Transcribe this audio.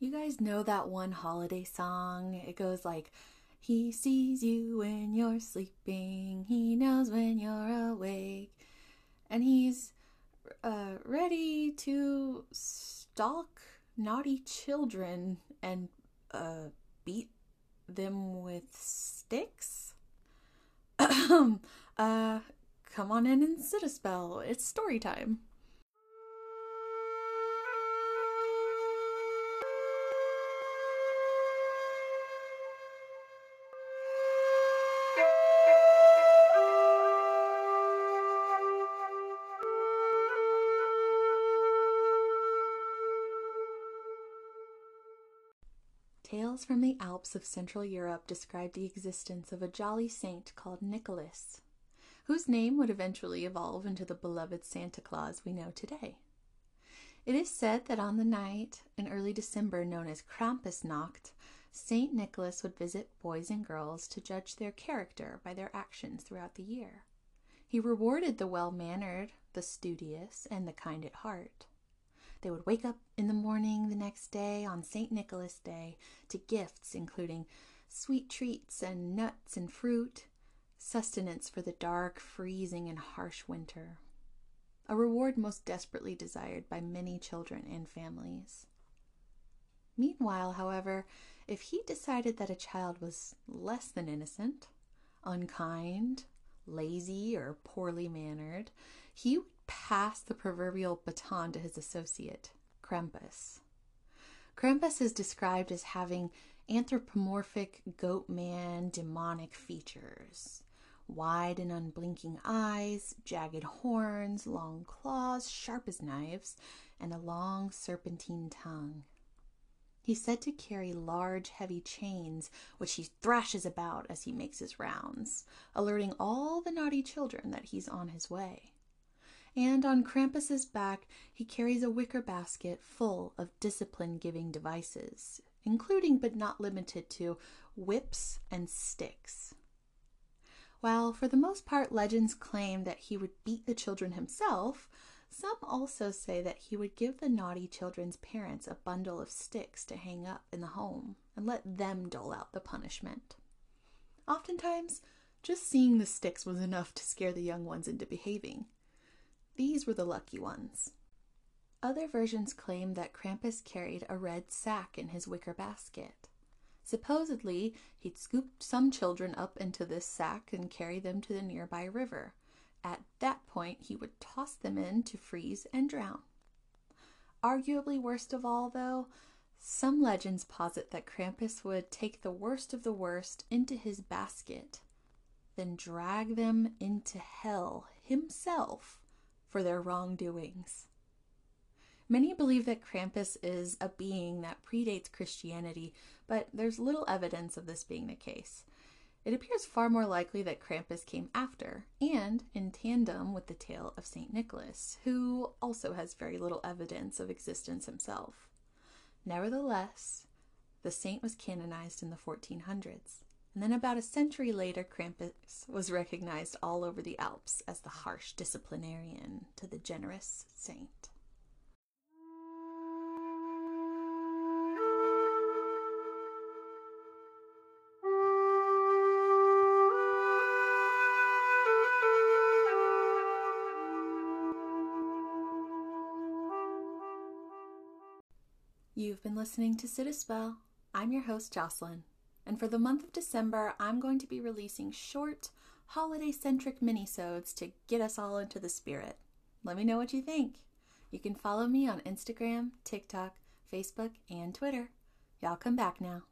You guys know that one holiday song? It goes like, He sees you when you're sleeping, He knows when you're awake, and He's uh, ready to stalk naughty children and uh, beat them with sticks? uh, come on in and sit a spell. It's story time. Tales from the Alps of Central Europe describe the existence of a jolly saint called Nicholas, whose name would eventually evolve into the beloved Santa Claus we know today. It is said that on the night in early December known as Krampusnacht, Saint Nicholas would visit boys and girls to judge their character by their actions throughout the year. He rewarded the well mannered, the studious, and the kind at heart. They would wake up in the morning the next day on St. Nicholas Day to gifts including sweet treats and nuts and fruit, sustenance for the dark, freezing, and harsh winter. A reward most desperately desired by many children and families. Meanwhile, however, if he decided that a child was less than innocent, unkind, lazy, or poorly mannered, he would pass the proverbial baton to his associate, Krampus. Krampus is described as having anthropomorphic goat man demonic features wide and unblinking eyes, jagged horns, long claws, sharp as knives, and a long serpentine tongue. He's said to carry large, heavy chains, which he thrashes about as he makes his rounds, alerting all the naughty children that he's on his way and on Krampus's back he carries a wicker basket full of discipline giving devices, including but not limited to whips and sticks. While for the most part legends claim that he would beat the children himself, some also say that he would give the naughty children's parents a bundle of sticks to hang up in the home and let them dole out the punishment. Oftentimes, just seeing the sticks was enough to scare the young ones into behaving. These were the lucky ones. Other versions claim that Krampus carried a red sack in his wicker basket. Supposedly, he'd scoop some children up into this sack and carry them to the nearby river. At that point, he would toss them in to freeze and drown. Arguably worst of all, though, some legends posit that Krampus would take the worst of the worst into his basket, then drag them into hell himself for their wrongdoings. Many believe that Krampus is a being that predates Christianity, but there's little evidence of this being the case. It appears far more likely that Krampus came after, and in tandem with the tale of St. Nicholas, who also has very little evidence of existence himself. Nevertheless, the saint was canonized in the 1400s. And then about a century later, Krampus was recognized all over the Alps as the harsh disciplinarian to the generous saint. You've been listening to Sit a Spell. I'm your host, Jocelyn. And for the month of December, I'm going to be releasing short, holiday centric minisodes to get us all into the spirit. Let me know what you think. You can follow me on Instagram, TikTok, Facebook, and Twitter. Y'all come back now.